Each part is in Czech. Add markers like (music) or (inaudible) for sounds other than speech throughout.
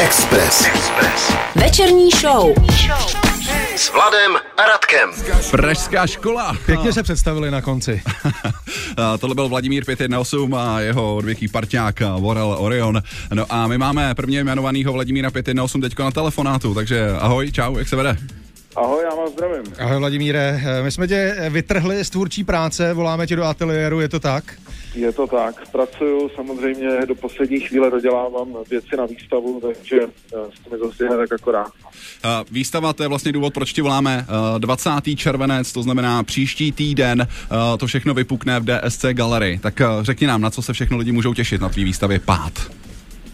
Express. Express. Večerní show. S Vladem a Radkem. Pražská škola. Pěkně se představili na konci. (laughs) A Tohle byl Vladimír 518 a jeho odvěký parťák Vorel Orion. No a my máme prvně jmenovaného Vladimíra 518 teďko na telefonátu, takže ahoj, čau, jak se vede? Ahoj, já vás zdravím. Ahoj Vladimíre, my jsme tě vytrhli z tvůrčí práce, voláme tě do ateliéru, je to tak? Je to tak. Pracuju samozřejmě do poslední chvíle dodělávám věci na výstavu, takže eh, to mi zase tak akorát. A Výstava, to je vlastně důvod, proč ti voláme. Eh, 20. červenec, to znamená příští týden, eh, to všechno vypukne v DSC Gallery. Tak eh, řekni nám, na co se všechno lidi můžou těšit na tvý výstavě Pát.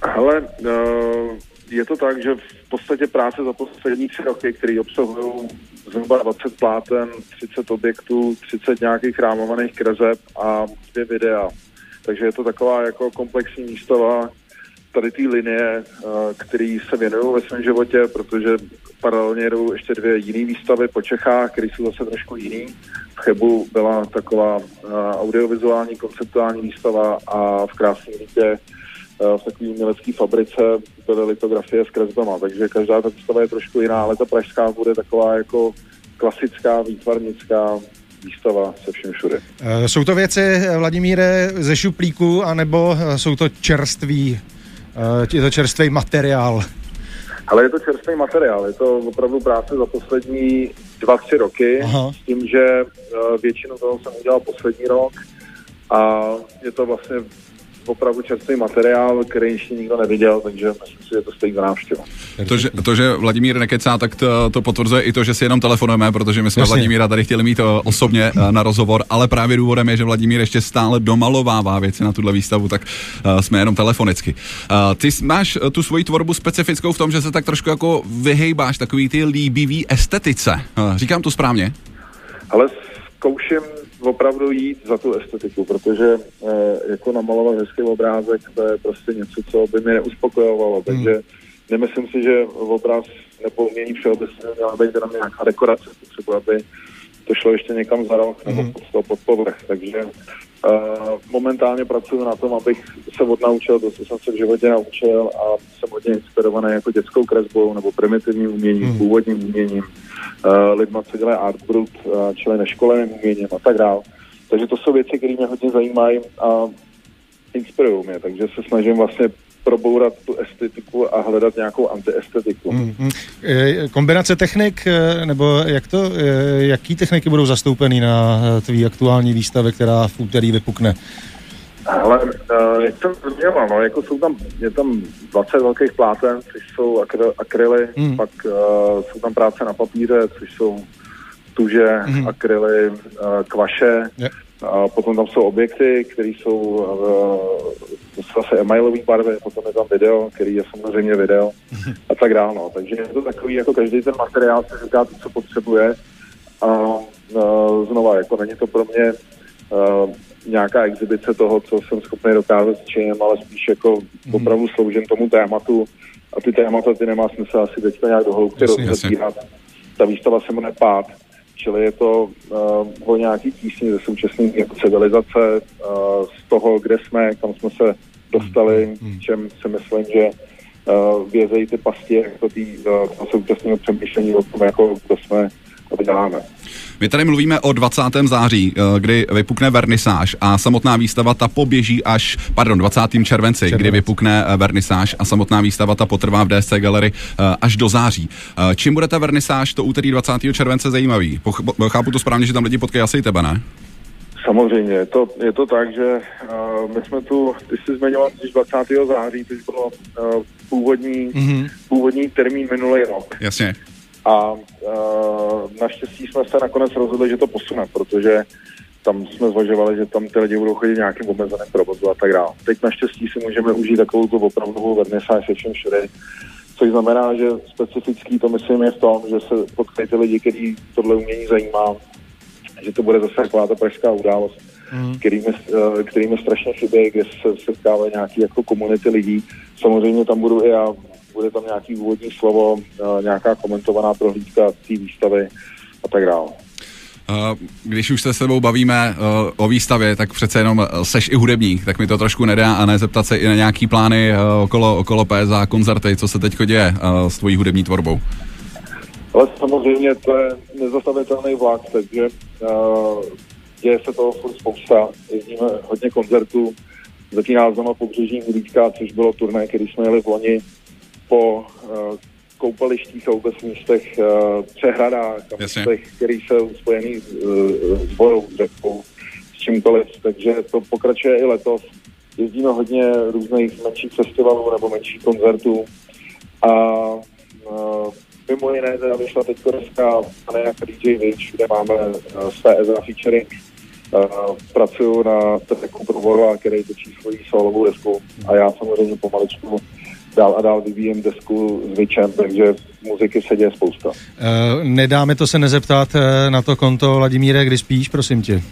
Hele, eh, je to tak, že v podstatě práce za poslední tři roky, které obsahují zhruba 20 pláten, 30 objektů, 30 nějakých rámovaných kreseb a dvě videa. Takže je to taková jako komplexní výstava tady té linie, eh, který se věnuju ve svém životě, protože paralelně jdou ještě dvě jiné výstavy po Čechách, které jsou zase trošku jiný. V Chebu byla taková eh, audiovizuální konceptuální výstava a v Krásném eh, v takové umělecké fabrice byly litografie s kresbama, takže každá ta výstava je trošku jiná, ale ta pražská bude taková jako klasická, výtvarnická výstava se vším všude. Eh, Jsou to věci, eh, Vladimíre, ze šuplíku, anebo eh, jsou to čerství, eh, je to čerstvý materiál? Ale je to čerstvý materiál, je to opravdu práce za poslední dva, tři roky, Aha. s tím, že eh, většinu toho jsem udělal poslední rok a je to vlastně opravdu čerstvý materiál, který ještě nikdo neviděl, takže myslím si, že to stojí za návštěvu. To že, to, že Vladimír nekecá, tak to, to potvrzuje i to, že si jenom telefonujeme, protože my jsme Jasně. Vladimíra tady chtěli mít o, osobně eh, na rozhovor, ale právě důvodem je, že Vladimír ještě stále domalovává věci na tuhle výstavu, tak uh, jsme jenom telefonicky. Ty máš eh, tu svoji tvorbu specifickou v tom, že se tak trošku jako vyhejbáš takový ty líbivý estetice. Říkám to správně? Ale zkouším opravdu jít za tu estetiku, protože eh, jako namalovat hezký obrázek, to je prostě něco, co by mě neuspokojovalo, takže nemyslím si, že obraz nebo umění všeobecně měla být jenom nějaká dekorace, potřebuji, aby to šlo ještě někam za rok nebo pod, to pod povrch, takže momentálně pracuji na tom, abych se odnaučil to, co jsem se v životě naučil a jsem hodně inspirovaný jako dětskou kresbou nebo primitivním uměním, původním uměním, uh, lidma, co dělají art brut, uh, čili neškoleným uměním a tak dále. Takže to jsou věci, které mě hodně zajímají a inspirují mě, takže se snažím vlastně probourat tu estetiku a hledat nějakou antiestetiku. Mm. Mhm. Eh, Kombinace technik, eh, nebo jak to, eh, jaký techniky budou zastoupeny na tvý aktuální výstavě, která v úterý vypukne? Ale uh, jak jsem zmiňoval, no, jako jsou tam, je tam 20 velkých pláten, což jsou akry, akryly, Mm. pak uh, jsou tam práce na papíře, což jsou tuže, mm. akryly, uh, kvaše, Je. a potom tam jsou objekty, které jsou uh, to jsou zase emailové barvy, potom je tam video, který je samozřejmě video a tak dále. No. Takže je to takový, jako každý ten materiál se říká to, co potřebuje a uh, znova, jako není to pro mě uh, nějaká exibice toho, co jsem schopný dokázat s činem, ale spíš jako opravdu sloužím tomu tématu a ty témata ty nemá smysl asi teďka nějak do hloubky rozebírat. Ta výstava se jmenuje Pád, čili je to uh, o nějaký tísni ze současné jako civilizace, uh, z toho, kde jsme, kam jsme se dostali, v čem si myslím, že uh, vězejí ty pasti jako tý, uh, současného přemýšlení o tom, jako kdo jsme a děláme. My tady mluvíme o 20. září, eh, kdy vypukne vernisáž a samotná výstava ta poběží až, pardon, 20. červenci, kdy Červenec. vypukne eh, vernisáž a samotná výstava ta potrvá v DSC Gallery eh, až do září. Čím bude ta vernisáž to úterý 20. července zajímavý? Poch- Chápu to správně, že tam lidi potkají asi i tebe, ne? Samozřejmě, je to, je to tak, že uh, my jsme tu, ty jsi zmiňoval když 20. září, což bylo uh, původní, mm-hmm. původní termín minulý rok. Jasně. A uh, naštěstí jsme se nakonec rozhodli, že to posune, protože tam jsme zvažovali, že tam ty lidi budou chodit nějakým omezeným provozu a tak dále. Teď naštěstí si můžeme užít takovou tu opravdovou vernisáž se všem všude, což znamená, že specifický to myslím je v tom, že se potkají ty lidi, který tohle umění zajímá, že to bude zase taková ta pražská událost, mm. kterými, eh, kterými strašně chybí, kde se setkávají nějaký jako komunity lidí. Samozřejmě tam budu i já, bude tam nějaký úvodní slovo, eh, nějaká komentovaná prohlídka té výstavy a tak dále. Když už se s sebou bavíme o výstavě, tak přece jenom seš i hudebník, tak mi to trošku nedá a ne zeptat se i na nějaký plány okolo, okolo PSA, koncerty, co se teď děje s tvojí hudební tvorbou. Ale samozřejmě to je nezastavitelný vlak, takže děje se toho furt spousta. Jezdíme hodně koncertů, Zatím znamená pobřeží Udíčka, což bylo turné, který jsme jeli v loni po uh, koupalištích a vůbec místech, uh, přehradách a místech, který jsou spojený uh, s vodou, řekou, s čímkoliv. Takže to pokračuje i letos. Jezdíme hodně různých menších festivalů nebo menších koncertů a uh, mimo jiné teda vyšla teď dneska jako DJ Witch, kde máme uh, své Ezra featuring Uh, pracuju na tracku pro Vorva, který točí svoji solovou desku a já samozřejmě pomaličku dál a dál vyvíjem desku s Vičem, takže muziky se děje spousta. Uh, nedáme to se nezeptat na to konto, Vladimíre, kdy spíš, prosím tě.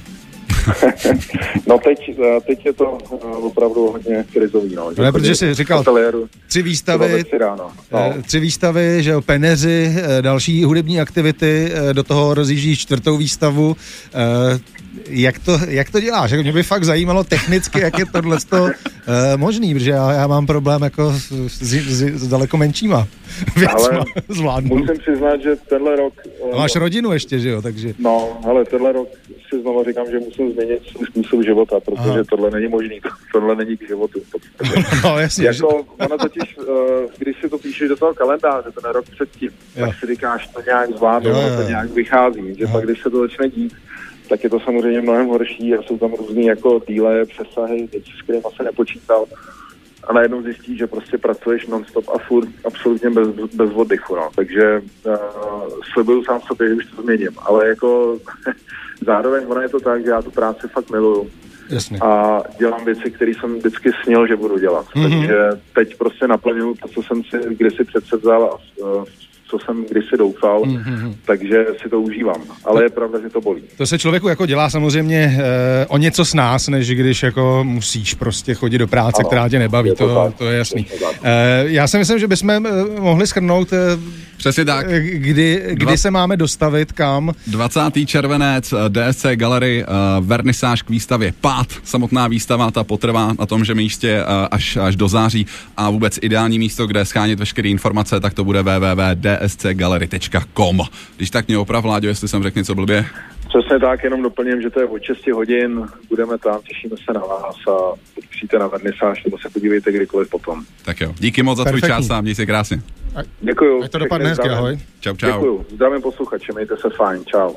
No teď, teď je to opravdu hodně krizový. No, no protože jsi říkal tři výstavy, ráno. No. tři výstavy, že jo, peneři, další hudební aktivity, do toho rozjíždí čtvrtou výstavu jak to, jak to děláš? Mě by fakt zajímalo technicky, jak je tohle možný, protože já, já mám problém jako s, s, s daleko menšíma (laughs) věcma zvládnu. Musím přiznat, že tenhle rok... Máš rodinu ještě, že jo, takže... No, ale tenhle rok si znovu říkám, že musím změnit svůj způsob života, protože Aha. tohle není možný, (laughs) tohle není k životu. (laughs) no, jasně. Jako, ono totiž, uh, když si to píšeš do toho kalendáře, ten rok předtím, jo. tak si říkáš, to nějak zvládnu, to nějak vychází, že pak, když se to začne dít, tak je to samozřejmě mnohem horší a jsou tam různý jako díle, přesahy, věci, s kterými se nepočítal. A najednou zjistí, že prostě pracuješ nonstop a furt absolutně bez, bez oddychu, no. Takže uh, slibuju sám sobě, že už to změním. Ale jako (laughs) zároveň ono je to tak, že já tu práci fakt miluju. Jasně. A dělám věci, které jsem vždycky snil, že budu dělat. Mm-hmm. Takže teď prostě naplňuju to, co jsem si kdysi předsevzal a uh, co jsem kdysi doufal, mm-hmm. takže si to užívám. Ale je pravda, že to bolí. To se člověku jako dělá samozřejmě eh, o něco s nás, než když jako musíš prostě chodit do práce, ano, která tě nebaví, je to, to, to je jasný. Eh, já si myslím, že bychom mohli schrnout eh, Přesně tak. Eh, kdy, kdy Dva... se máme dostavit, kam? 20. červenec, eh, DSC Gallery, uh, vernisáž k výstavě Pát. Samotná výstava ta potrvá na tom, že místě uh, až, až do září a vůbec ideální místo, kde schánit veškeré informace, tak to bude www.dscgallery.com. Když tak mě oprav, Vláďo, jestli jsem řekl něco blbě. Přesně tak, jenom doplním, že to je od 6 hodin, budeme tam, těšíme se na vás a přijďte na vernisáž, nebo se podívejte kdykoliv potom. Tak jo, díky moc za tvůj čas a měj se krásně. Děkuju. Ať to dopadne hezky, ahoj. Čau, čau. Děkuju. Zdravím posluchače, mějte se fajn, čau.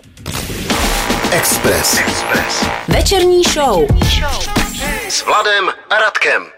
Express. Express. Večerní show. S Vladem a Radkem.